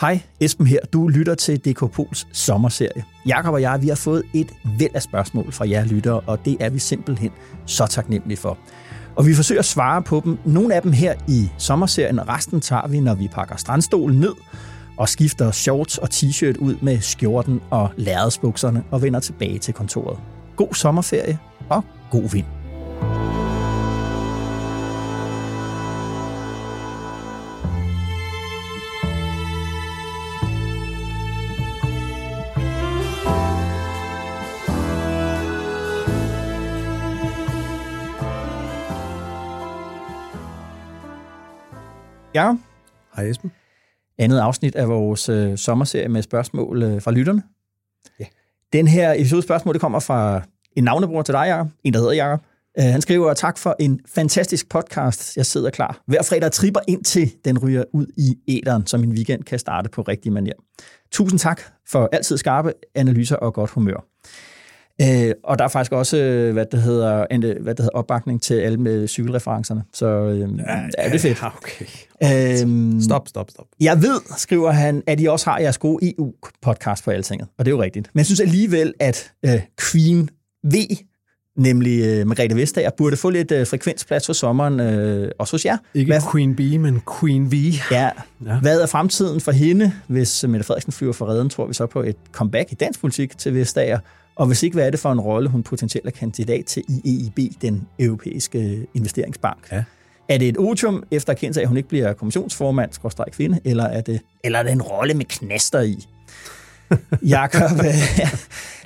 Hej, Esben her. Du lytter til DK Pols sommerserie. Jakob og jeg, vi har fået et væld af spørgsmål fra jer lyttere, og det er vi simpelthen så taknemmelige for. Og vi forsøger at svare på dem. Nogle af dem her i sommerserien, resten tager vi, når vi pakker strandstolen ned og skifter shorts og t-shirt ud med skjorten og lærredsbukserne og vender tilbage til kontoret. God sommerferie og god vind. Ja, Hej Esben. andet afsnit af vores øh, sommerserie med spørgsmål øh, fra lytterne. Ja. Den her episode spørgsmål, det kommer fra en navnebror til dig, Jacob. En, der hedder Jacob. Uh, han skriver, tak for en fantastisk podcast. Jeg sidder klar. Hver fredag tripper ind til, den ryger ud i æderen, så min weekend kan starte på rigtig manier. Tusind tak for altid skarpe analyser og godt humør. Uh, og der er faktisk også, øh, hvad det hedder, en, hvad det hedder opbakning til alle med cykelreferencerne. Så uh, ja, ja, det er fedt. Ja, okay. Øhm, Stop, stop, stop. jeg ved, skriver han, at I også har jeres gode EU-podcast på Altinget, og det er jo rigtigt. Men jeg synes alligevel, at øh, Queen V, nemlig øh, Margrethe Vestager, burde få lidt øh, frekvensplads for sommeren, øh, også hos jer. Ikke Hvad, Queen Bee, men Queen V. ja, Ja. hvad er fremtiden for hende, hvis øh, Mette Frederiksen flyver for redden, tror vi så på et comeback i dansk politik til Vestager, og hvis ikke, hvad er det for en rolle, hun potentielt er kandidat til i EIB, den europæiske investeringsbank? Ja. Er det et otium efter erkendelse af, at hun ikke bliver kommissionsformand, skråstrej kvinde, eller er det, eller er det en rolle med knaster i? Jakob, øh,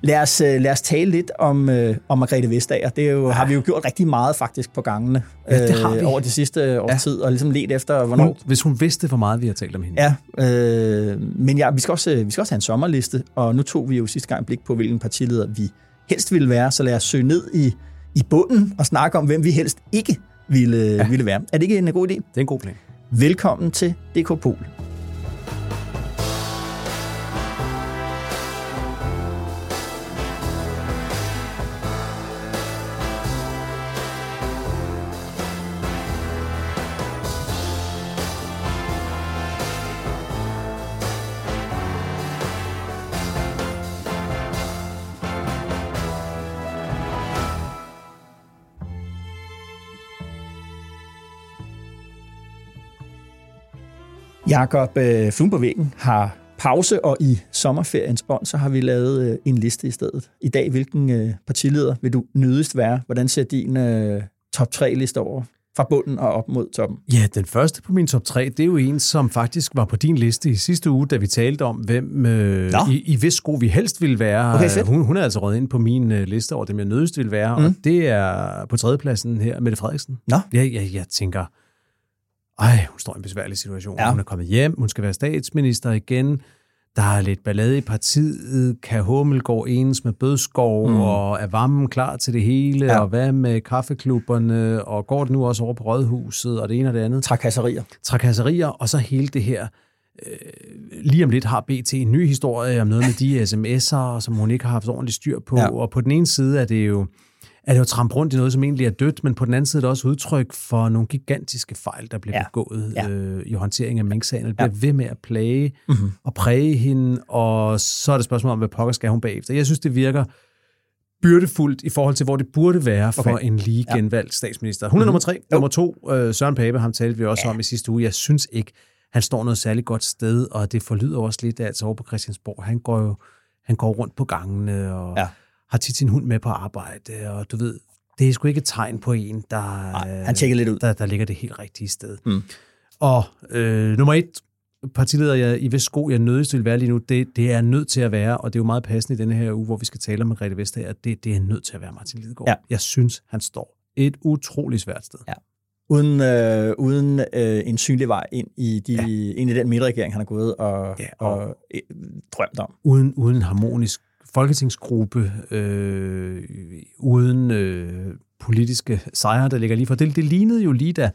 lad, os, øh, lad os tale lidt om, øh, om Margrethe Vestager. Det er jo, har vi jo gjort rigtig meget faktisk på gangene Ja, det har vi. over de sidste års Ja. tid, og ligesom let efter, hvornår Hun, hvis hun vidste, hvor meget vi har talt om hende. Ja, øh, men ja, vi, skal også, vi skal også have en sommerliste, og nu tog vi jo sidste gang blik på, hvilken partileder vi helst ville være, så lad os søge ned i, i bunden og snakke om, hvem vi helst ikke ville, ja. ville være. Er det ikke en god idé? Det er en god plan. Velkommen til DK Pol. Jakob øh, Flum på væggen har pause, og i sommerferiens ånd, så har vi lavet øh, en liste i stedet. I dag, hvilken øh, partileder vil du nødigst være? Hvordan ser din øh, top 3-liste over fra bunden og op mod toppen? Ja, den første på min top 3, det er jo en, som faktisk var på din liste i sidste uge, da vi talte om, hvem øh, Nå. i, i hvis sko vi helst ville være. Okay, fedt. Hun, hun er altså røget ind på min øh, liste over dem, jeg nødigst ville være, mm. og det er på tredjepladsen her, Mette Frederiksen. Nå. Jeg, jeg, jeg tænker, ej, hun står i en besværlig situation. Ja. Hun er kommet hjem, hun skal være statsminister igen. Der er lidt ballade i partiet. Kan Hummelgaard enes med Bødskov, mm. og er varmen klar til det hele? Ja. Og hvad med kaffeklubberne? Og går det nu også over på Rådhuset, og det ene og det andet? Trakasserier. Trakasserier, og så hele det her... Øh, lige om lidt har BT en ny historie om noget med de sms'er, som hun ikke har haft ordentligt styr på. Ja. Og på den ene side er det jo er det jo tramp rundt i noget, som egentlig er dødt, men på den anden side er det også udtryk for nogle gigantiske fejl, der bliver Ja. ja. begået Ja. ja. øh, i håndteringen af minksagen. Det Ja. bliver ved med at plage Mm-hmm. og præge hende, og så er det et spørgsmål om, hvad pokker skal hun bagefter. Jeg synes, det virker byrdefuldt i forhold til, hvor det burde være for Okay. en lige Ja. genvalgt statsminister. Hun er nummer tre. Nummer to, øh, Søren Pape, ham talte vi også Ja. ja. om i sidste uge. Jeg synes ikke, han står noget særligt godt sted, og det forlyder også lidt altså over på Christiansborg. Han går jo han går rundt på gangene og Ja. Har tit sin hund med på arbejde, og du ved, det er sgu ikke et tegn på en, der, Nej, han tjekker lidt ud. der, der ligger det helt rigtige sted. Mm. Og øh, nummer et, partileder jeg, i hvis sko, jeg nødigst vil være lige nu, det, det er nødt til at være, og det er jo meget passende i denne her uge, hvor vi skal tale om Margrethe Vestager, det, det er nødt til at være Martin Lidegaard. Ja. Jeg synes, han står et utroligt svært sted. Ja. uden, øh, uden øh, en synlig vej ind i, de, ja. ind i den midterregering, han har gået og, ja, og, og øh, drømt om. Uden, uden en harmonisk folketingsgruppe, øh, uden øh, politiske sejre, der ligger lige for. Det, det lignede jo lige, da,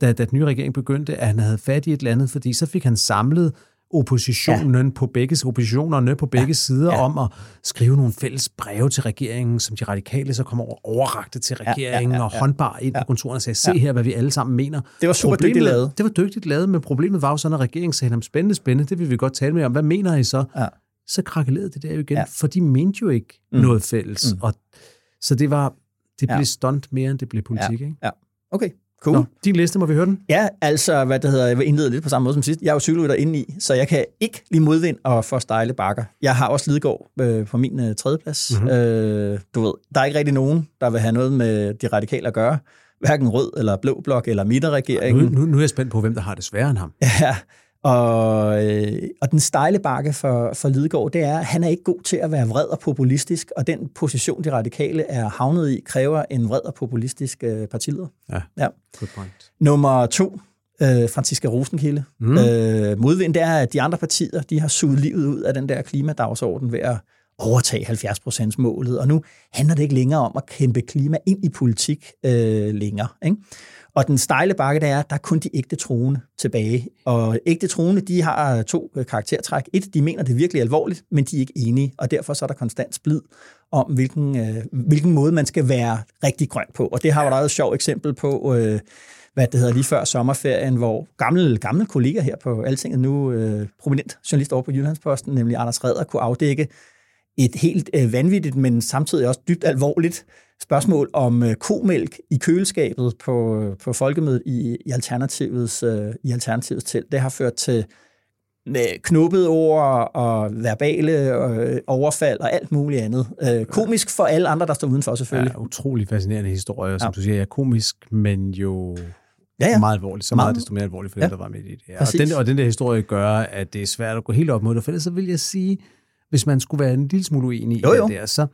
da, da den nye regering begyndte, at han havde fat i et eller andet, fordi så fik han samlet oppositionen ja. på begge oppositionerne på begge ja. sider ja. om at skrive nogle fælles breve til regeringen, som de radikale så kom over overrakte til regeringen ja, ja, ja, ja. og håndbar ind ja. på kontoren og sagde, se her, hvad vi alle sammen mener. Det var super problemet, dygtigt lavet. Det var dygtigt lavet, men problemet var jo sådan, at regeringen sagde, spændende, spændende, det vil vi godt tale med om. Hvad mener I så? Ja. Så krakkelerede det der jo igen, ja. for de mente jo ikke mm. noget fælles. Mm. Og, så det var, det blev ja. stunt mere, end det blev politik. Ja. Ikke? Ja. Okay. Cool. Nå, din liste, må vi høre den? Ja, altså, hvad det hedder, jeg vil indlede lidt på samme måde som sidst. Jeg er jo cykelrytter inde i, så jeg kan ikke lige modvind og få stejle bakker. Jeg har også Lidegaard øh, på min øh, tredjeplads. Mm-hmm. Øh, du ved, der er ikke rigtig nogen, der vil have noget med de radikale at gøre. Hverken rød eller blå blok eller midterregeringen. Nu, nu, nu er jeg spændt på, hvem der har det sværere end ham. Ja, og, øh, og den stejle bakke for, for Lidegaard, det er, at han er ikke god til at være vred og populistisk, og den position, de radikale er havnet i, kræver en vred og populistisk øh, partileder. Ja, ja. good point. Nummer to, øh, Franziska Rosenkilde. Mm. Øh, modvind, det er, at de andre partier, de har suget livet ud af den der klimadagsorden ved at overtage 70% målet, og nu handler det ikke længere om at kæmpe klima ind i politik øh, længere. Ikke? Og den stejle bakke, der er, der er kun de ægte troende tilbage. Og ægte troende, de har to øh, karaktertræk. Et, de mener det virkelig alvorligt, men de er ikke enige, og derfor så er der konstant splid om, hvilken, øh, hvilken måde man skal være rigtig grøn på. Og det har været et sjovt eksempel på, øh, hvad det hedder, lige før sommerferien, hvor gamle, gamle kolleger her på Altinget, nu øh, prominent journalist over på Jyllandsposten, nemlig Anders Redder, kunne afdække et helt øh, vanvittigt, men samtidig også dybt alvorligt spørgsmål om øh, komælk i køleskabet på, på folkemødet i, i, Alternativets, øh, i Alternativets telt. Det har ført til med knuppede ord og verbale øh, overfald og alt muligt andet. Øh, komisk for alle andre, der står udenfor selvfølgelig. Ja, utrolig fascinerende historie, som ja. du siger. Ja, komisk, men jo ja, ja. meget alvorligt. Så meget, meget desto mere alvorligt for ja. dem, der var med i det. Ja. Og, den, og den der historie gør, at det er svært at gå helt op mod det. For ellers så vil jeg sige, hvis man skulle være en lille smule uenig jo, jo. i det der, så,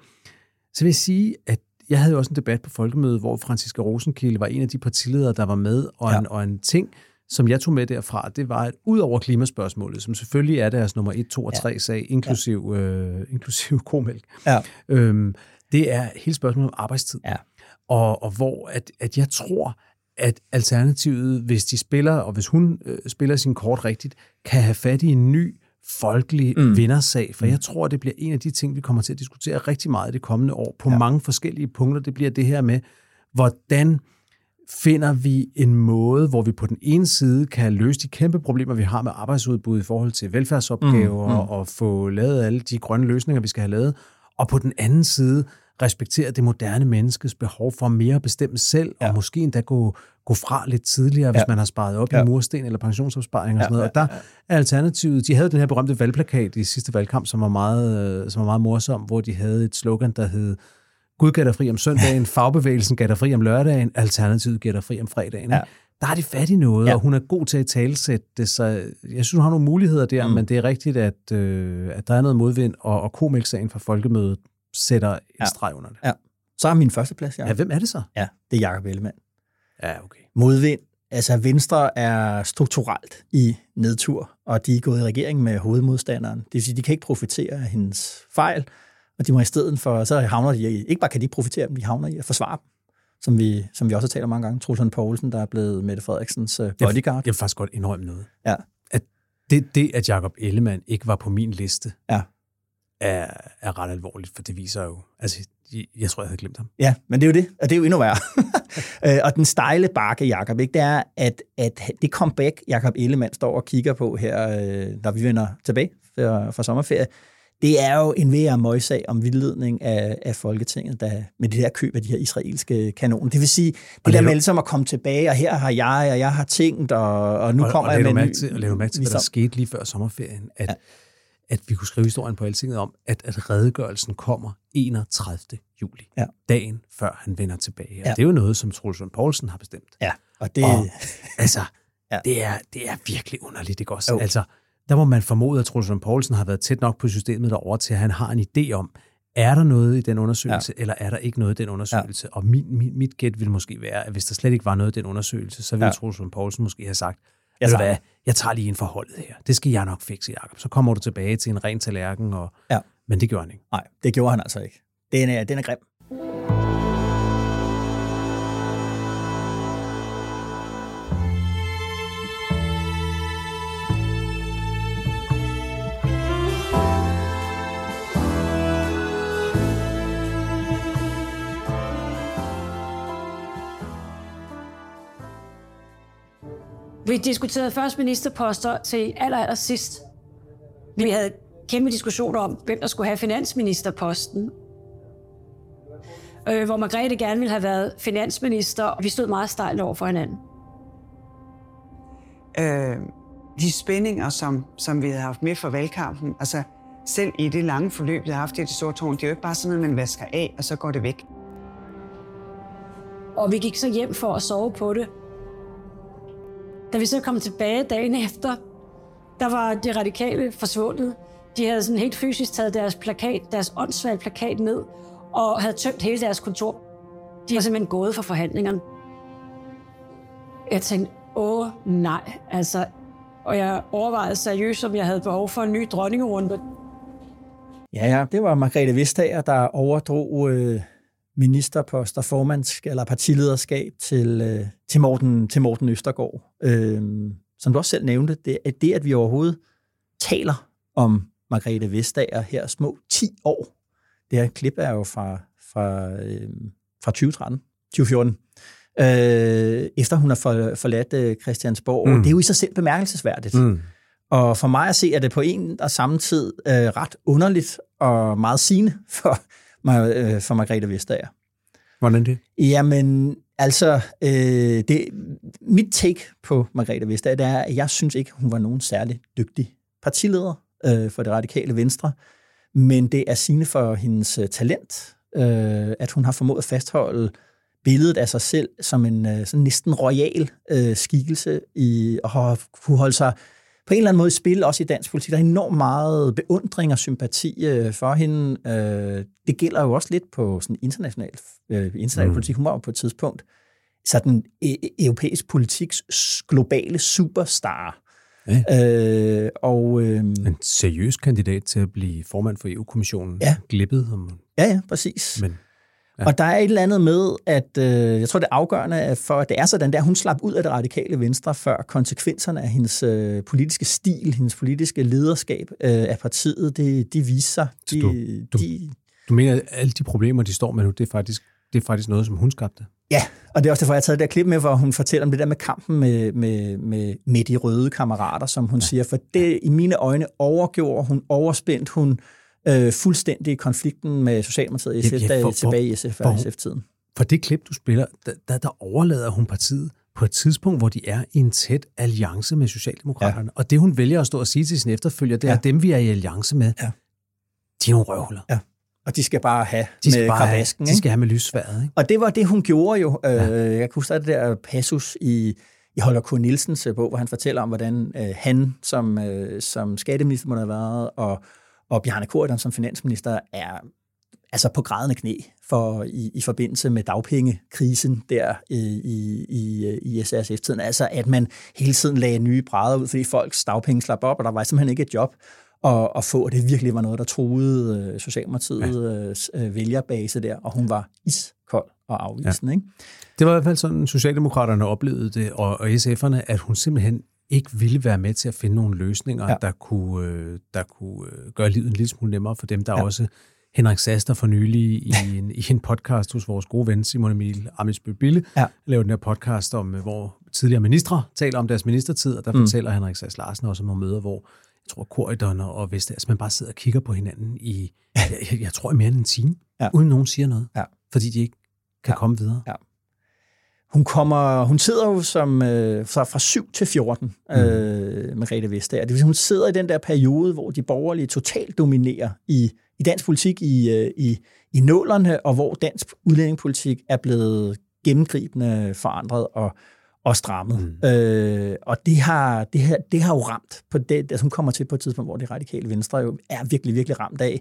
så vil jeg sige, at jeg havde jo også en debat på folkemødet, hvor Franziska Rosenkilde var en af de partiledere, der var med, og, ja. en, og en ting, som jeg tog med derfra, det var, at ud over klimaspørgsmålet, som selvfølgelig er deres nummer 1, 2 og 3 ja. sag, inklusiv, ja. øh, inklusiv komælk, ja. øhm, det er hele spørgsmålet om arbejdstid. Ja. Og, og hvor at, at jeg tror, at Alternativet, hvis de spiller, og hvis hun øh, spiller sin kort rigtigt, kan have fat i en ny folkelig mm. vindersag, for mm. jeg tror, det bliver en af de ting, vi kommer til at diskutere rigtig meget det kommende år, på ja. mange forskellige punkter. Det bliver det her med, hvordan finder vi en måde, hvor vi på den ene side kan løse de kæmpe problemer, vi har med arbejdsudbud i forhold til velfærdsopgaver, mm. Mm. og få lavet alle de grønne løsninger, vi skal have lavet, og på den anden side respektere det moderne menneskes behov for mere at bestemme selv, ja. og måske endda gå, gå fra lidt tidligere, hvis ja. man har sparet op ja. i mursten eller pensionsopsparing og sådan noget. Og der er alternativet, de havde den her berømte valgplakat i sidste valgkamp, som var meget, som var meget morsom, hvor de havde et slogan, der hed Gud gav dig fri om søndagen, fagbevægelsen gav dig fri om lørdagen, alternativet gav dig fri om fredagen. Ja. Der er de fat i noget, ja. og hun er god til at talsætte det, så jeg synes, hun har nogle muligheder der, mm. men det er rigtigt, at, øh, at der er noget modvind, og, og komælksagen fra folkemødet sætter en ja. streg under det. Ja. Så er min første plads, ja. Ja, hvem er det så? Ja, det er Jacob Ellemann. Ja, okay. Modvind. Altså, Venstre er strukturelt i nedtur, og de er gået i regering med hovedmodstanderen. Det vil sige, de kan ikke profitere af hendes fejl, og de må i stedet for, så havner de i, ikke bare kan de profitere dem, de havner i at forsvare dem som vi, som vi også har talt om mange gange. Trulsund Poulsen, der er blevet Mette Frederiksens uh, bodyguard. Jeg, jeg vil faktisk godt indrømme noget. Ja. At det, det, at Jacob Ellemann ikke var på min liste, ja er, er ret alvorligt, for det viser jo, altså, jeg tror, jeg havde glemt ham. Ja, men det er jo det, og det er jo endnu værre. Øh, og den stejle bakke, Jakob, ikke, det er, at, at det comeback, Jakob Ellemann står og kigger på her, øh, når vi vender tilbage fra, fra sommerferie, det er jo en VR møgssag om vildledning af, af Folketinget der, med det der køb af de her israelske kanoner. Det vil sige, det der med ligesom at komme tilbage, og her har jeg, og jeg har tænkt, og, og nu og, kommer og jeg med... Til, og lad du mærke til, hvad der skete lige før sommerferien, at ja at vi kunne skrive historien på Altinget om, at, at redegørelsen kommer 31. juli, ja. dagen før han vender tilbage. Ja. Og det er jo noget, som Troels Poulsen har bestemt. Ja, og det... Og, altså, ja. det, er, det er virkelig underligt, ikke også? Jo. Altså, der må man formode, at Troels Poulsen har været tæt nok på systemet derovre til, at han har en idé om, er der noget i den undersøgelse, ja. eller er der ikke noget i den undersøgelse? Ja. Og min, min, mit gæt vil måske være, at hvis der slet ikke var noget i den undersøgelse, så ville ja. Troels Poulsen måske have sagt, tager. Hvad, jeg tager lige en forholdet her. Det skal jeg nok fikse, Jacob. Så kommer du tilbage til en ren tallerken. Og... Ja. Men det gjorde han ikke. Nej, det gjorde han altså ikke. Den er, den er grim. Vi diskuterede først ministerposter til aller, aller sidst. Vi havde kæmpe diskussioner om, hvem der skulle have finansministerposten. Øh, hvor Margrethe gerne ville have været finansminister, og vi stod meget stejlt over for hinanden. Øh, de spændinger, som, som vi havde haft med for valgkampen, altså selv i det lange forløb, vi har haft i det store tårn, det er jo ikke bare sådan noget, man vasker af, og så går det væk. Og vi gik så hjem for at sove på det. Da vi så kom tilbage dagen efter, der var de radikale forsvundet. De havde sådan helt fysisk taget deres plakat, deres åndssvagt plakat ned, og havde tømt hele deres kontor. De var simpelthen gået fra forhandlingerne. Jeg tænkte, åh nej, altså. Og jeg overvejede seriøst, om jeg havde behov for en ny dronningerunde. Ja, ja, det var Margrethe Vestager, der overdrog øh, ministerposter, formandsk eller partilederskab til, øh, til, Morten, til Morten Østergaard. Øh, som du også selv nævnte, det er det, at vi overhovedet taler om Margrethe Vestager her små 10 år. Det her klip er jo fra, fra, øh, fra 2013, 2014. Øh, efter hun har for, forladt øh, Christiansborg. Mm. Det er jo i sig selv bemærkelsesværdigt. Mm. Og for mig at se, at det på en og samme tid øh, ret underligt og meget sigende for, øh, for Margrethe Vestager. Hvordan det? Jamen, altså, øh, det, mit take på Margrethe Vestager, det er, at jeg synes ikke, hun var nogen særlig dygtig partileder øh, for det radikale venstre, men det er sigende for hendes øh, talent, øh, at hun har formået at fastholde billedet af sig selv som en øh, sådan næsten royal øh, skikkelse, i, og har kunne holde sig på en eller anden måde i spil, også i dansk politik. Der er enormt meget beundring og sympati øh, for hende. Øh, det gælder jo også lidt på sådan international, øh, international mm. politik. Hun var jo på et tidspunkt sådan e- europæisk politiks globale superstar. Ja. Øh, og, øh, en seriøs kandidat til at blive formand for EU-kommissionen. Ja. Glippet. Om, ja, ja, præcis. Men Ja. Og der er et eller andet med, at øh, jeg tror, det er afgørende for, at det er sådan der, hun slap ud af det radikale venstre, før konsekvenserne af hendes øh, politiske stil, hendes politiske lederskab øh, af partiet, det, de viser sig. De, du, du, de, du mener, at alle de problemer, de står med nu, det er faktisk, det er faktisk noget, som hun skabte? Ja, og det er også derfor, jeg har taget det der klip med, hvor hun fortæller om det der med kampen med, med, med, med de røde kammerater, som hun ja. siger. For det i mine øjne overgjorde hun, overspændt hun, øh, fuldstændig konflikten med Socialdemokratiet i SF, ja, ja, for, tilbage i SF og SF-tiden. For det klip, du spiller, der, der, der overlader hun partiet på et tidspunkt, hvor de er i en tæt alliance med Socialdemokraterne. Ja. Og det, hun vælger at stå og sige til sin efterfølger, det er, ja. at dem, vi er i alliance med, ja. de er nogle røvhuller. Ja. Og de skal bare have de skal med bare have, De skal have med lysværet. Ikke? Og det var det, hun gjorde jo. Ja. Øh, jeg kunne huske det der passus i, i Holger K. Nielsens bog, hvor han fortæller om, hvordan øh, han som, øh, som skatteminister må have været, og og Bjarne Korydon som finansminister er altså på grædende knæ for, i, i forbindelse med dagpengekrisen der i, i, i SRSF-tiden. Altså at man hele tiden lagde nye brædder ud, fordi folks dagpenge slap op, og der var simpelthen ikke et job at, at få. Det virkelig var noget, der troede øh, Socialdemokratiets ja. Øh, vælgerbase der, og hun var iskold og afvisende. Ja. Ikke? Det var i hvert fald sådan, Socialdemokraterne oplevede det, og, og SF'erne, at hun simpelthen ikke ville være med til at finde nogle løsninger, ja. der kunne, øh, der kunne øh, gøre livet en lille smule nemmere for dem. Der ja. også Henrik Saster for nylig i en, i en podcast hos vores gode ven Simon Emil Amisbø Bille, ja. lavede den her podcast om, øh, hvor tidligere ministre taler om deres ministertid, og der mm. fortæller Henrik Sass Larsen også om nogle møder, hvor jeg tror, Korridon og Vest, altså man bare sidder og kigger på hinanden i, jeg, jeg tror, mere end en time, ja. uden nogen siger noget, ja. fordi de ikke kan ja. komme videre. Ja. Hun, kommer, hun sidder jo som, øh, fra, fra 7 til 14, mm. øh, Margrethe Vestager. Det vil sige, hun sidder i den der periode, hvor de borgerlige totalt dominerer i, i dansk politik i, øh, i, i nålerne, og hvor dansk udlændingepolitik er blevet gennemgribende forandret og, og strammet. Mm. Øh, og det har, det, her, det har jo ramt på det, altså hun kommer til på et tidspunkt, hvor det radikale venstre jo er virkelig, virkelig ramt af,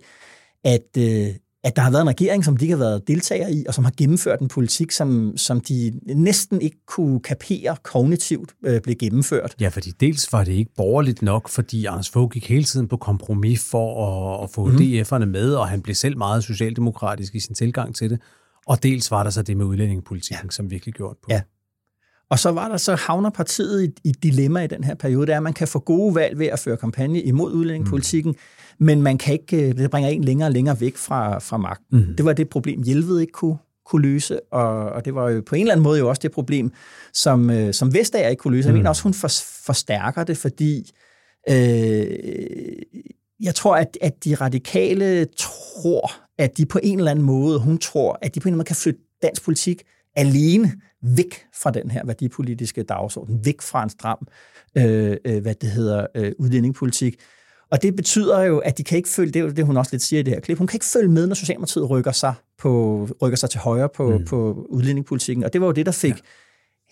at, øh, at der har været en regering, som de ikke har været deltagere i, og som har gennemført en politik, som, som de næsten ikke kunne kapere kognitivt øh, blev gennemført. Ja, fordi dels var det ikke borgerligt nok, fordi Anders Fogh gik hele tiden på kompromis for at, at få mm. DF'erne med, og han blev selv meget socialdemokratisk i sin tilgang til det. Og dels var der så det med udlændingepolitikken, ja. som virkelig gjort på. Ja. Og så var der så havner partiet i, i dilemma i den her periode, det er, at man kan få gode valg ved at føre kampagne imod udlændingepolitikken, mm. men man kan ikke, øh, det bringer en længere og længere væk fra, fra magten. Mm. Det var det problem, Hjelved ikke kunne, kunne løse, og, og det var jo på en eller anden måde jo også det problem, som, øh, som Vestager ikke kunne løse. Jeg mm. mener også, hun for, forstærker det, fordi øh, jeg tror, at, at de radikale tror, at de på en eller anden måde, hun tror, at de på en eller anden måde kan flytte dansk politik alene væk fra den her værdipolitiske dagsorden, væk fra en stram, øh, øh, hvad det hedder, øh, udlændingepolitik. Og det betyder jo, at de kan ikke følge, det er jo det, hun også lidt siger i det her klip, hun kan ikke følge med, når Socialdemokratiet rykker sig, på, rykker sig til højre på, mm. på udlændingepolitikken. Og det var jo det, der fik ja.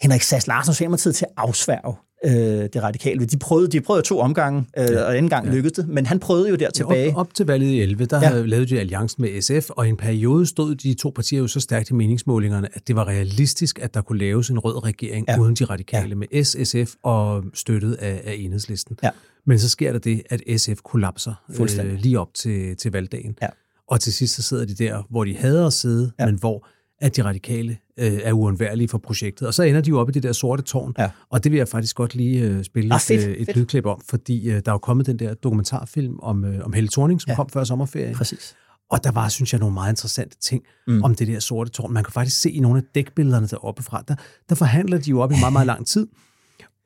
Henrik Sass Larsen og Socialdemokratiet til at afsværge øh, det radikale. De prøvede, de prøvede to omgange, øh, ja. og anden gang ja. lykkedes det, men han prøvede jo der tilbage. Op, op til valget i 11, der ja. lavede de alliancen med SF, og i en periode stod de to partier jo så stærkt i meningsmålingerne, at det var realistisk, at der kunne laves en rød regering ja. uden de radikale, ja. med S, SF og støttet af, af enhedslisten. Ja. Men så sker der det, at SF kollapser øh, lige op til, til valgdagen. Ja. Og til sidst så sidder de der, hvor de hader at sidde, ja. men hvor at de radikale øh, er uundværlige for projektet. Og så ender de jo op i det der sorte tårn, ja. og det vil jeg faktisk godt lige øh, spille ah, fedt, et, et fedt. lydklip om, fordi øh, der er jo kommet den der dokumentarfilm om, øh, om Helle Thorning, som ja. kom før sommerferien. Præcis. Og der var, synes jeg, nogle meget interessante ting mm. om det der sorte tårn. Man kan faktisk se i nogle af dækbillederne deroppe fra, der, der forhandler de jo op i meget, meget lang tid.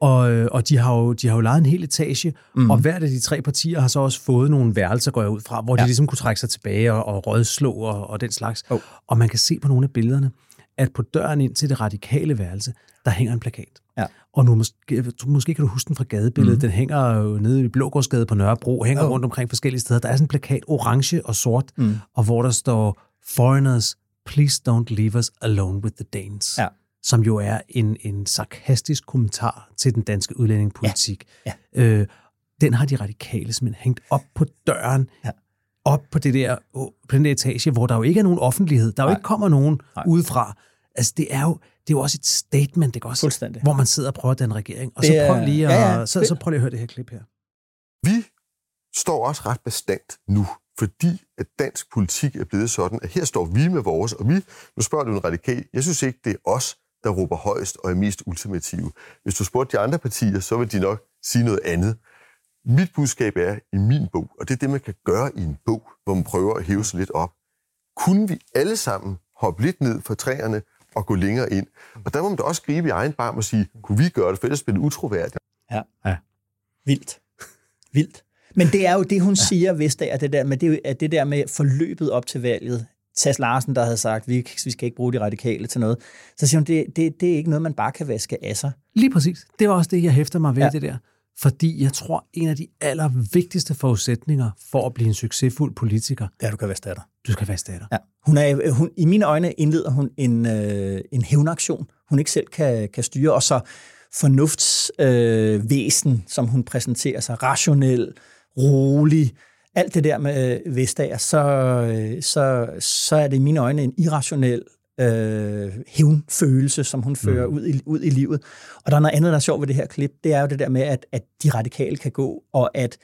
Og, øh, og de, har jo, de har jo lejet en hel etage, mm. og hvert af de tre partier har så også fået nogle værelser, går jeg ud fra, hvor ja. de ligesom kunne trække sig tilbage og, og rødslå og, og den slags. Oh. Og man kan se på nogle af billederne, at på døren ind til det radikale værelse, der hænger en plakat. Ja. Og nu måske, måske kan du huske den fra gadebilledet. Mm. Den hænger jo nede i Blågårdsgade på Nørrebro, hænger oh. rundt omkring forskellige steder. Der er sådan en plakat, orange og sort, mm. og hvor der står, Foreigners, please don't leave us alone with the Danes. Ja som jo er en, en sarkastisk kommentar til den danske udlændingepolitik. Ja. Ja. Øh, den har de radikale simpelthen hængt op på døren, ja. op på, det der, på den der etage, hvor der jo ikke er nogen offentlighed. Der jo ikke kommer nogen Nej. udefra. Altså, det er jo, det er jo også et statement, ikke også? Fuldstændig. Hvor man sidder og prøver den regering. Og det så prøv lige at, ja, ja. Så, så prøv lige at høre det her klip her. Vi står også ret bestandt nu, fordi at dansk politik er blevet sådan, at her står vi med vores, og vi, nu spørger du en radikal, jeg synes ikke, det er os, der råber højst og er mest ultimative. Hvis du spurgte de andre partier, så vil de nok sige noget andet. Mit budskab er i min bog, og det er det, man kan gøre i en bog, hvor man prøver at hæve sig lidt op. Kunne vi alle sammen hoppe lidt ned fra træerne og gå længere ind? Og der må man da også gribe i egen barm og sige, kunne vi gøre det, for ellers bliver det utroværdigt. Ja. ja. Vildt. Vildt. Men det er jo det, hun ja. siger, hvis det er det der med, det, er det der med forløbet op til valget. Tas Larsen, der havde sagt, vi, vi skal ikke bruge de radikale til noget. Så siger hun, det, det, det er ikke noget, man bare kan vaske af sig. Lige præcis. Det var også det, jeg hæfter mig ved ja. det der. Fordi jeg tror, en af de allervigtigste forudsætninger for at blive en succesfuld politiker... Det er, at du kan være stater. Du skal være stater. Ja. Hun er, hun, I mine øjne indleder hun en, øh, en hævnaktion, hun ikke selv kan, kan styre, og så fornuftsvæsen, øh, som hun præsenterer sig, rationel, rolig, alt det der med øh, Vestager, så, øh, så, så er det i mine øjne en irrationel øh, hævnfølelse, som hun fører mm. ud, i, ud i livet. Og der er noget andet, der er sjovt ved det her klip, det er jo det der med, at, at de radikale kan gå, og at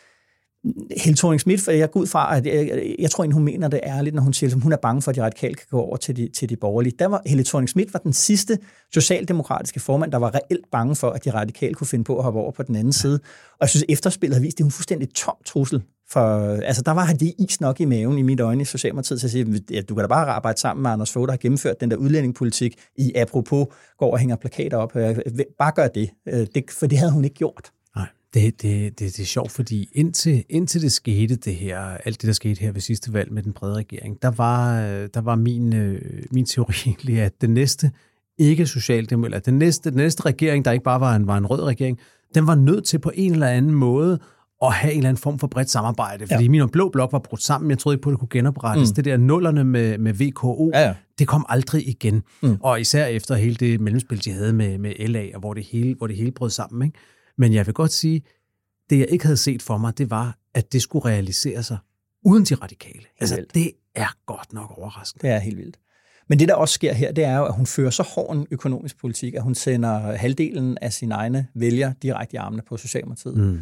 Helle thorning Schmidt, for jeg går ud fra, at jeg, jeg tror egentlig, hun mener det ærligt, når hun siger, at hun er bange for, at de radikale kan gå over til de, til de borgerlige. Der var Helle thorning Schmidt var den sidste socialdemokratiske formand, der var reelt bange for, at de radikale kunne finde på at hoppe over på den anden side. Og jeg synes, efterspillet har vist, at det er en fuldstændig tom trussel. For, altså, der var han det is nok i maven i mit øjne i Socialdemokratiet til at sige, at du kan da bare arbejde sammen med Anders Fogh, der har gennemført den der udlændingepolitik i apropos, går og hænger plakater op. Bare gør det, øh, det for det havde hun ikke gjort. Nej, Det, det, det, det er sjovt, fordi indtil, indtil det skete, det her, alt det, der skete her ved sidste valg med den brede regering, der var, der var min, øh, min teori egentlig, at den næste ikke socialdemokrat, eller den næste, den næste regering, der ikke bare var en, var en rød regering, den var nødt til på en eller anden måde at have en eller anden form for bredt samarbejde. Fordi ja. min blå blok var brudt sammen. Jeg troede ikke på, at det kunne genoprettes. Mm. Det der nullerne med, med VKO, ja, ja. det kom aldrig igen. Mm. Og især efter hele det mellemspil, de havde med, med LA, og hvor det hele, hvor det hele brød sammen. Ikke? Men jeg vil godt sige, det jeg ikke havde set for mig, det var, at det skulle realisere sig uden de radikale. Altså, det er godt nok overraskende. Det er helt vildt. Men det, der også sker her, det er jo, at hun fører så hård en økonomisk politik, at hun sender halvdelen af sine egne vælgere direkte i armene på Socialdemokratiet. Mm.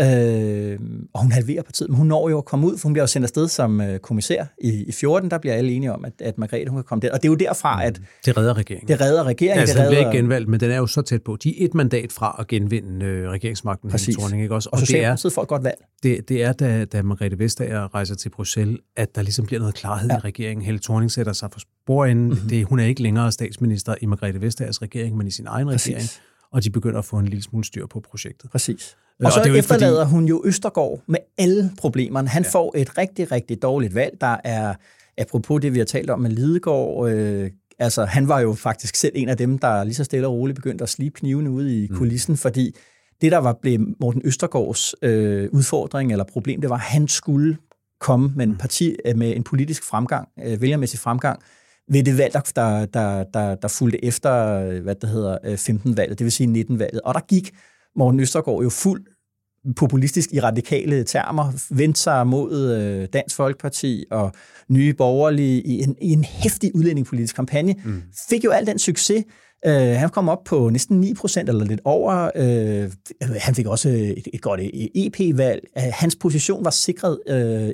Øh, og hun halverer partiet, men hun når jo at komme ud, for hun bliver jo sendt afsted som øh, kommissær i, i 14. Der bliver alle enige om, at, at Margrethe hun kan komme der. Og det er jo derfra, at... Mm. Det redder regeringen. Det redder regeringen. Altså, det redder... bliver ikke genvalgt, men den er jo så tæt på. De er et mandat fra at genvinde øh, regeringsmagten. Præcis. Torning, ikke også? Og, og Socialdemokratiet får et godt valg. Det, det er, da, da Margrethe Vestager rejser til Bruxelles, at der ligesom bliver noget klarhed ja. i regeringen. Helle Thorning sætter sig for sporenden. Mm-hmm. Det, hun er ikke længere statsminister i Margrethe Vestagers regering, men i sin egen Præcis. regering. Og de begynder at få en lille smule styr på projektet. Præcis. Og så og det efterlader fordi... hun jo Østergaard med alle problemerne. Han ja. får et rigtig, rigtig dårligt valg. Der er, apropos det, vi har talt om med Lidegaard, øh, altså han var jo faktisk selv en af dem, der lige så stille og roligt begyndte at slibe knivene ude i mm. kulissen, mm. fordi det, der var blevet Morten Østergaards øh, udfordring eller problem, det var, at han skulle komme med en, mm. parti, øh, med en politisk fremgang, øh, vælgermæssig fremgang, ved det valg, der, der, der, der fulgte efter, øh, hvad det hedder, 15-valget, det vil sige 19-valget. Og der gik Morten Østergaard jo fuld populistisk i radikale termer, vendte sig mod øh, Dansk Folkeparti og Nye Borgerlige i en, i en hæftig udlændingepolitisk kampagne, mm. fik jo al den succes. Uh, han kom op på næsten 9 procent eller lidt over. Uh, han fik også et, et godt EP-valg. Uh, hans position var sikret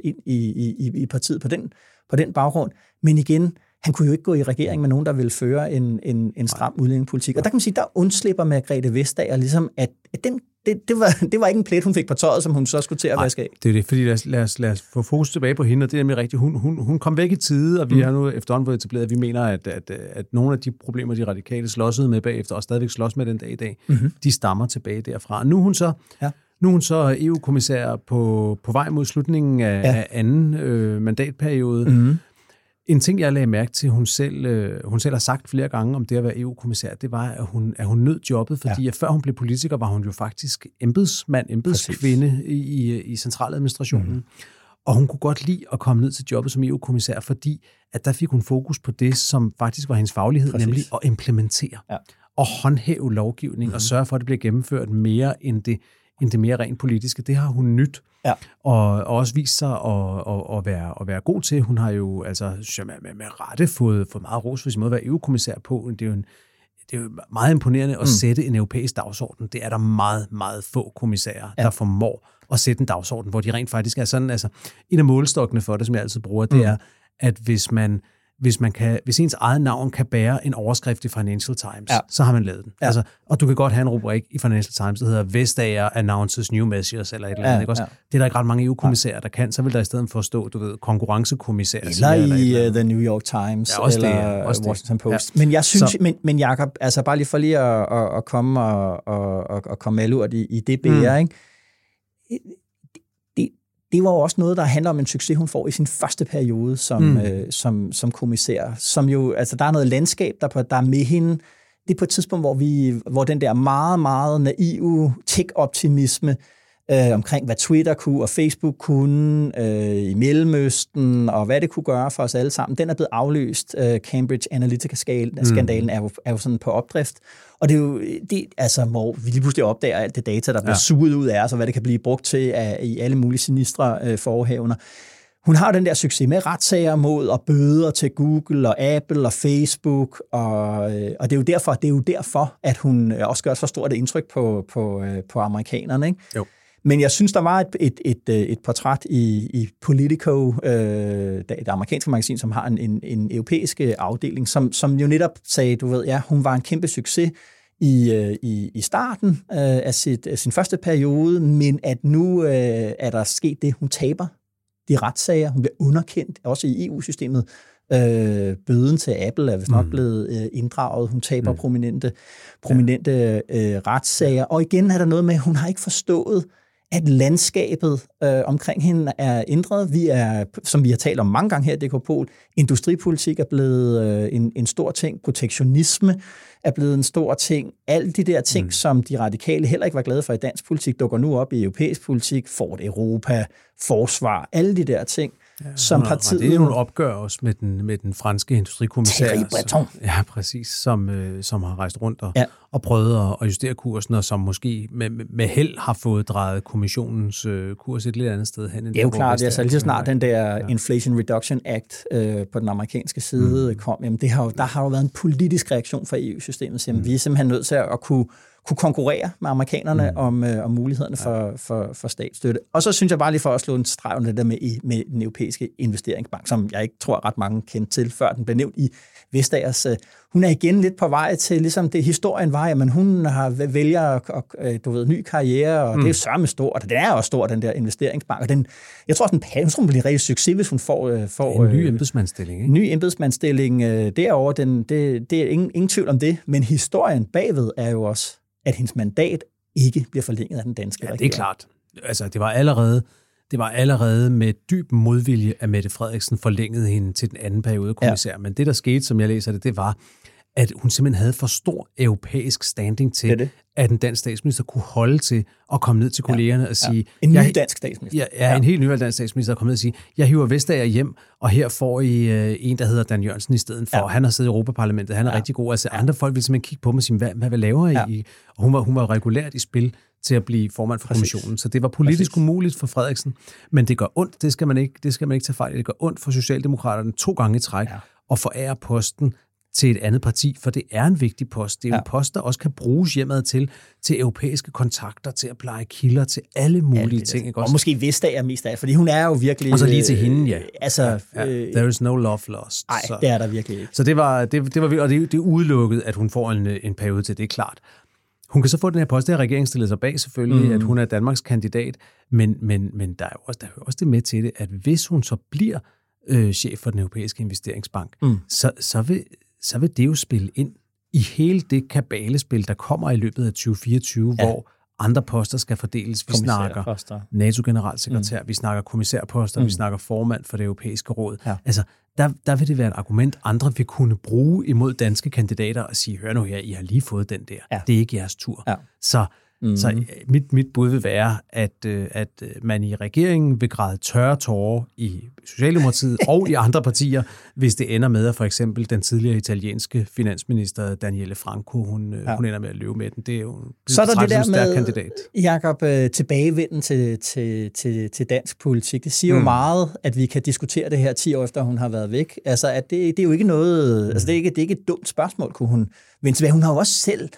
ind i, i, i partiet på den, på den baggrund. Men igen, han kunne jo ikke gå i regering med nogen, der ville føre en, en, en stram udlændingepolitik. Og der kan man sige, der undslipper Margrethe Vestager ligesom, at, at den, det, det, var, det var ikke en plet, hun fik på tøjet, som hun så skulle til at vaske af. det er det, fordi lad os, lad, os, lad os få fokus tilbage på hende, og det er nemlig rigtigt. Hun, hun, hun kom væk i tide, og vi mm. har nu efterhånden fået etableret, at vi mener, at, at, at nogle af de problemer, de radikale slåsede med bagefter, og stadigvæk slås med den dag i dag, mm-hmm. de stammer tilbage derfra. Nu er hun så... Ja. Nu er hun så EU-kommissær på, på vej mod slutningen af, ja. af anden øh, mandatperiode. Mm-hmm. En ting, jeg lagde mærke til, hun selv, øh, hun selv har sagt flere gange om det at være EU-kommissær, det var, at hun, at hun nød jobbet, fordi ja. før hun blev politiker, var hun jo faktisk embedsmand, embedskvinde i, i, i centraladministrationen. Mm-hmm. Og hun kunne godt lide at komme ned til jobbet som EU-kommissær, fordi at der fik hun fokus på det, som faktisk var hendes faglighed, Præcis. nemlig at implementere ja. og håndhæve lovgivning mm-hmm. og sørge for, at det bliver gennemført mere end det, end det mere rent politiske. Det har hun nyt. Ja. Og, og også vist sig at, at, at, være, at være god til. Hun har jo altså, med, med, med rette fået, fået meget ros for sin måde at være EU-kommissær på. Det er jo en, det er jo meget imponerende at mm. sætte en europæisk dagsorden. Det er der meget, meget få kommissærer, ja. der formår at sætte en dagsorden, hvor de rent faktisk er sådan, altså en af målestokkene for det, som jeg altid bruger, det mm. er, at hvis man hvis, man kan, hvis ens eget navn kan bære en overskrift i Financial Times, ja. så har man lavet den. Ja. Altså, og du kan godt have en rubrik i Financial Times, der hedder Vestager announces new measures, eller et eller andet. Ja, ikke også? Ja. Det er der ikke ret mange EU-kommissærer, der kan. Så vil der i stedet for stå, du ved, konkurrencekommissær. Eller i eller, eller. Uh, The New York Times, ja, også eller det, også Washington det. Post. Ja. Men jeg synes, så, men, men Jacob, altså bare lige for lige at, at, at komme og, og, og komme malurt i, i det bære, mm. ikke? Det var jo også noget, der handler om en succes, hun får i sin første periode som, mm. øh, som, som kommissær. Som jo, altså, der er noget landskab, der, på, der er med hende. Det er på et tidspunkt, hvor, vi, hvor den der meget, meget naive tech-optimisme øh, omkring, hvad Twitter kunne og Facebook kunne øh, i Mellemøsten, og hvad det kunne gøre for os alle sammen, den er blevet afløst. Øh, Cambridge Analytica-skandalen mm. er, jo, er jo sådan på opdrift. Og det er jo, det, altså, hvor vi lige pludselig opdager alt det data, der bliver ja. suget ud af os, og hvad det kan blive brugt til af, i alle mulige sinistre øh, forhævner. Hun har den der succes med retssager mod og bøder til Google og Apple og Facebook, og, øh, og det, er jo derfor, det er jo derfor, at hun øh, også gør så stort et indtryk på, på, øh, på amerikanerne. Ikke? Jo. Men jeg synes, der var et, et, et, et portræt i, i Politico, øh, det amerikanske magasin, som har en, en, en europæisk afdeling, som, som jo netop sagde, du ved, ja, hun var en kæmpe succes i, øh, i, i starten øh, af, sit, af sin første periode, men at nu øh, er der sket det, hun taber de retssager, hun bliver underkendt, også i EU-systemet. Øh, bøden til Apple er vist nok mm. blevet øh, inddraget. Hun taber mm. prominente, prominente øh, retssager. Og igen er der noget med, at hun har ikke forstået, at landskabet øh, omkring hende er ændret. Vi er, som vi har talt om mange gange her i DK industripolitik er blevet øh, en, en stor ting. Protektionisme er blevet en stor ting. Alle de der ting, mm. som de radikale heller ikke var glade for i dansk politik, dukker nu op i europæisk politik. Fort Europa, forsvar, alle de der ting. Ja, som partiet... Det er nogle opgør også med den, med den franske industrikommissær. Thierry Breton. Som, ja, præcis, som, øh, som har rejst rundt og, ja. og prøvet at justere kursen, og som måske med, med held har fået drejet kommissionens øh, kurs et lidt andet sted hen. Det er jo klart, det er så lige så snart den der ja. Inflation Reduction Act øh, på den amerikanske side mm. kom, jamen det har jo, der har jo været en politisk reaktion fra EU-systemet, så mm. vi er simpelthen nødt til at kunne kunne konkurrere med amerikanerne mm. om, øh, om mulighederne ja. for, for, for statsstøtte. Og så synes jeg bare lige for at slå en streg under det der med, med den europæiske investeringsbank, som jeg ikke tror ret mange kendte til, før den blev nævnt i Vestagers. Øh, hun er igen lidt på vej til, ligesom det historien var, men hun har vælger at, øh, du ved, ny karriere, og mm. det er sørme stort, og den er også stor, den der investeringsbank, og den, jeg tror, den, jeg tror, den bliver rigtig succes, hvis hun får... Øh, får en ny embedsmandsstilling, ikke? Ny embedsmandsstilling derovre, den, det, det er ingen, ingen tvivl om det, men historien bagved er jo også at hendes mandat ikke bliver forlænget af den danske ja, regering. det er klart. Altså, det var allerede det var allerede med dyb modvilje, at Mette Frederiksen forlængede hende til den anden periode kommissær. Ja. Men det, der skete, som jeg læser det, det var, at hun simpelthen havde for stor europæisk standing til, det det. at en dansk statsminister kunne holde til at komme ned til kollegerne ja, og sige... Ja. En ny jeg, dansk statsminister. Ja, ja, ja, en helt ny dansk statsminister, der kom ned og sige, jeg hiver Vestager hjem, og her får I uh, en, der hedder Dan Jørgensen i stedet for. Ja. Han har siddet i Europaparlamentet, han er ja. rigtig god. Altså andre folk vil simpelthen kigge på mig og sige, hvad, hvad, laver I? Ja. Og hun var, hun var regulært i spil til at blive formand for Præcis. kommissionen. Så det var politisk Præcis. umuligt for Frederiksen. Men det gør ondt, det skal man ikke, det skal man ikke tage fejl Det gør ondt for Socialdemokraterne to gange i træk ja. at forære posten til et andet parti, for det er en vigtig post. Det er ja. en post, der også kan bruges hjemad til, til europæiske kontakter, til at pleje kilder, til alle mulige ja, ting. Ikke? Også? Og måske Vestager mest af, fordi hun er jo virkelig... Og så lige til hende, ja. Øh, altså, ja, ja. Øh, There is no love lost. Nej, det er der virkelig ikke. Så det var, det, det var og det, det er udelukket, at hun får en, en periode til, det er klart. Hun kan så få den her post, det har regeringen stillet sig bag selvfølgelig, mm. at hun er Danmarks kandidat, men, men, men der er jo også, der er jo også det med til det, at hvis hun så bliver øh, chef for den europæiske investeringsbank, mm. så, så, vil, så vil det jo spille ind i hele det kabalespil, der kommer i løbet af 2024, ja. hvor andre poster skal fordeles. Vi snakker NATO-generalsekretær, mm. vi snakker kommissærposter, mm. vi snakker formand for det europæiske råd. Ja. Altså, der, der vil det være et argument, andre vil kunne bruge imod danske kandidater og sige, hør nu her, I har lige fået den der. Ja. Det er ikke jeres tur. Ja. Så Mm. Så øh, mit, mit bud vil være, at, øh, at øh, man i regeringen vil græde tørre tårer i Socialdemokratiet og i andre partier, hvis det ender med, at for eksempel den tidligere italienske finansminister Daniele Franco, hun, ja. hun ender med at løbe med den. Det er jo en Så er der det der med, kandidat. Jacob, tilbagevenden til, til, til, til dansk politik. Det siger mm. jo meget, at vi kan diskutere det her 10 år efter, hun har været væk. Altså, at det, det er jo ikke noget, mm. altså, det er ikke, det er ikke et dumt spørgsmål, kunne hun vende tilbage. Hun har jo også selv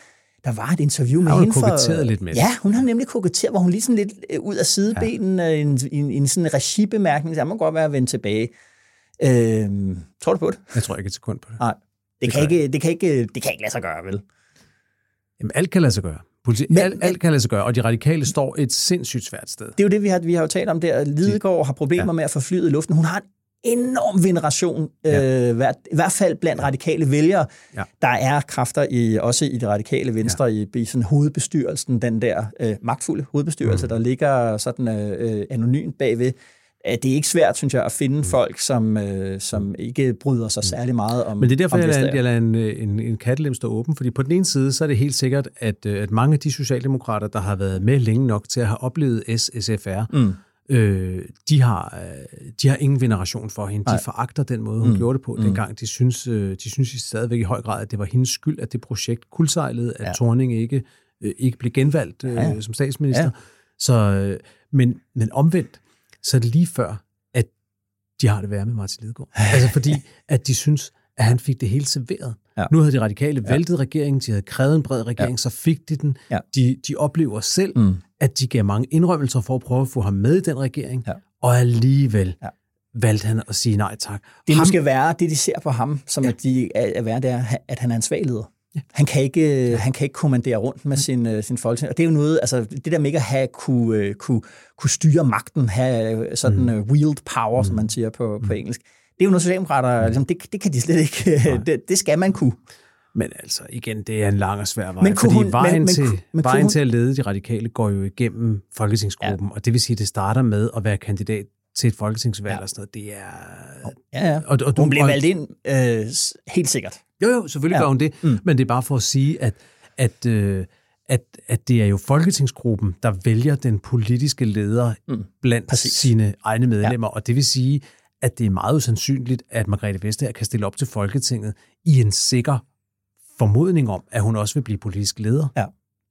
der var et interview med hende for... lidt med Ja, hun har nemlig koketteret, hvor hun lige sådan lidt øh, ud af sidebenen, ja. en, en, en sådan regibemærkning, så må godt være at vende tilbage. Øhm, tror du på det? Jeg tror ikke et sekund på det. Nej, det, det, kan ikke, det, kan ikke, det kan ikke lade sig gøre, vel? Jamen, alt kan lade sig gøre. Politi- men, alt, alt kan lade sig gøre, og de radikale står et sindssygt svært sted. Det er jo det, vi har, vi har jo talt om der. Lidegaard har problemer ja. med at få flyet i luften. Hun har en enorm veneration, ja. øh, hvert, i hvert fald blandt radikale vælgere. Ja. Der er kræfter i, også i det radikale venstre, ja. i, i sådan hovedbestyrelsen, den der øh, magtfulde hovedbestyrelse, mm. der ligger sådan øh, øh anonymt bagved. Det er ikke svært, synes jeg, at finde mm. folk, som, øh, som ikke bryder sig mm. særlig meget om Men det er derfor, jeg lader, jeg lader en, en, en kattelem stå åben, fordi på den ene side, så er det helt sikkert, at, øh, at mange af de socialdemokrater, der har været med længe nok til at have oplevet SSFR, mm Øh, de, har, øh, de har ingen veneration for hende. Nej. De foragter den måde, hun mm. gjorde det på mm. dengang. De synes, øh, de synes i stadigvæk i høj grad, at det var hendes skyld, at det projekt kuldsejlede, at ja. Thorning ikke, øh, ikke blev genvalgt øh, ja. som statsminister. Ja. Så, øh, men, men omvendt, så er det lige før, at de har det værd med Martin Lidegaard. altså fordi, at de synes, at han fik det hele serveret. Ja. Nu havde de radikale ja. væltet regeringen, de havde krævet en bred regering, ja. så fik de den. Ja. De, de oplever selv, mm. at de gav mange indrømmelser for at prøve at få ham med i den regering, ja. og alligevel ja. valgte han at sige nej tak. Det er ham, måske være, det de ser på ham, som ja. at de er værd, det er, at han er en svag leder. Ja. Han, kan ikke, ja. han kan ikke kommandere rundt med sin, uh, sin folketing. Og det er jo noget, altså det der med ikke at have, kunne, uh, kunne, kunne styre magten, have sådan mm. uh, wield power, mm. som man siger på, på mm. engelsk, det er jo noget, socialdemokrater, ligesom, det, det kan de slet ikke, det, det skal man kunne. Men altså, igen, det er en lang og svær vej, men fordi hun, vejen, men, til, men, vejen hun... til at lede de radikale går jo igennem Folketingsgruppen, ja. og det vil sige, at det starter med at være kandidat til et folketingsvalg ja. og sådan noget. Det er... Ja, ja. Og, og, hun bliver valgt ind, øh, helt sikkert. Jo, jo, selvfølgelig ja. gør hun det, mm. men det er bare for at sige, at, at, øh, at, at det er jo Folketingsgruppen, der vælger den politiske leder mm. blandt Præcis. sine egne medlemmer, ja. og det vil sige, at det er meget usandsynligt, at Margrethe Vestager kan stille op til Folketinget i en sikker formodning om, at hun også vil blive politisk leder. Ja.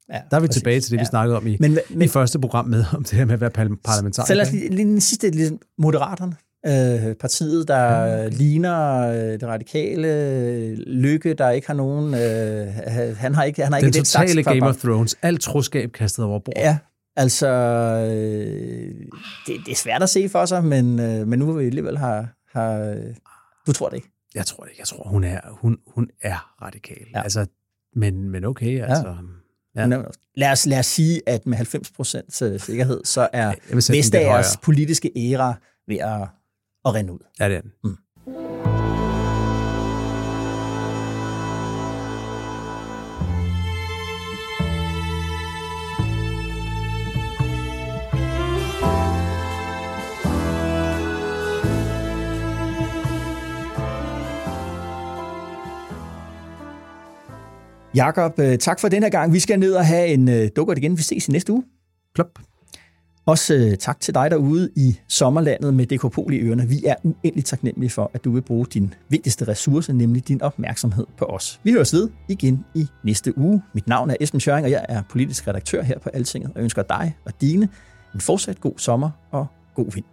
Ja, der er vi præcis. tilbage til det, vi ja. snakkede om i, men, men, i første program med, om det her med at være parlamentariker. Så lad os lige, lige den sidste, lige Moderaterne. Øh, partiet, der ja. ligner øh, det radikale Lykke, der ikke har nogen... Øh, han har ikke, han har den ikke Den totale Game of Thrones. Alt troskab kastet over bord. Ja, altså... Øh, det, det er svært at se for sig, men, øh, men nu vil vi alligevel have... har... Du tror det ikke? Jeg tror det ikke. Jeg tror, hun er, hun, hun er radikal. Ja. Altså, men, men okay, altså... Ja. Ja. Lad, os, lad os sige, at med 90% sikkerhed, så er Vestagers politiske æra ved at, at rende ud. Ja, det er den. Mm. Jakob, øh, tak for den her gang. Vi skal ned og have en uh, dukkert igen. Vi ses i næste uge. Klop. Også øh, tak til dig derude i sommerlandet med Dekopol i ørerne. Vi er uendelig taknemmelige for, at du vil bruge din vigtigste ressource, nemlig din opmærksomhed på os. Vi høres ved igen i næste uge. Mit navn er Esben Schøring, og jeg er politisk redaktør her på Altinget, og ønsker dig og dine en fortsat god sommer og god vind.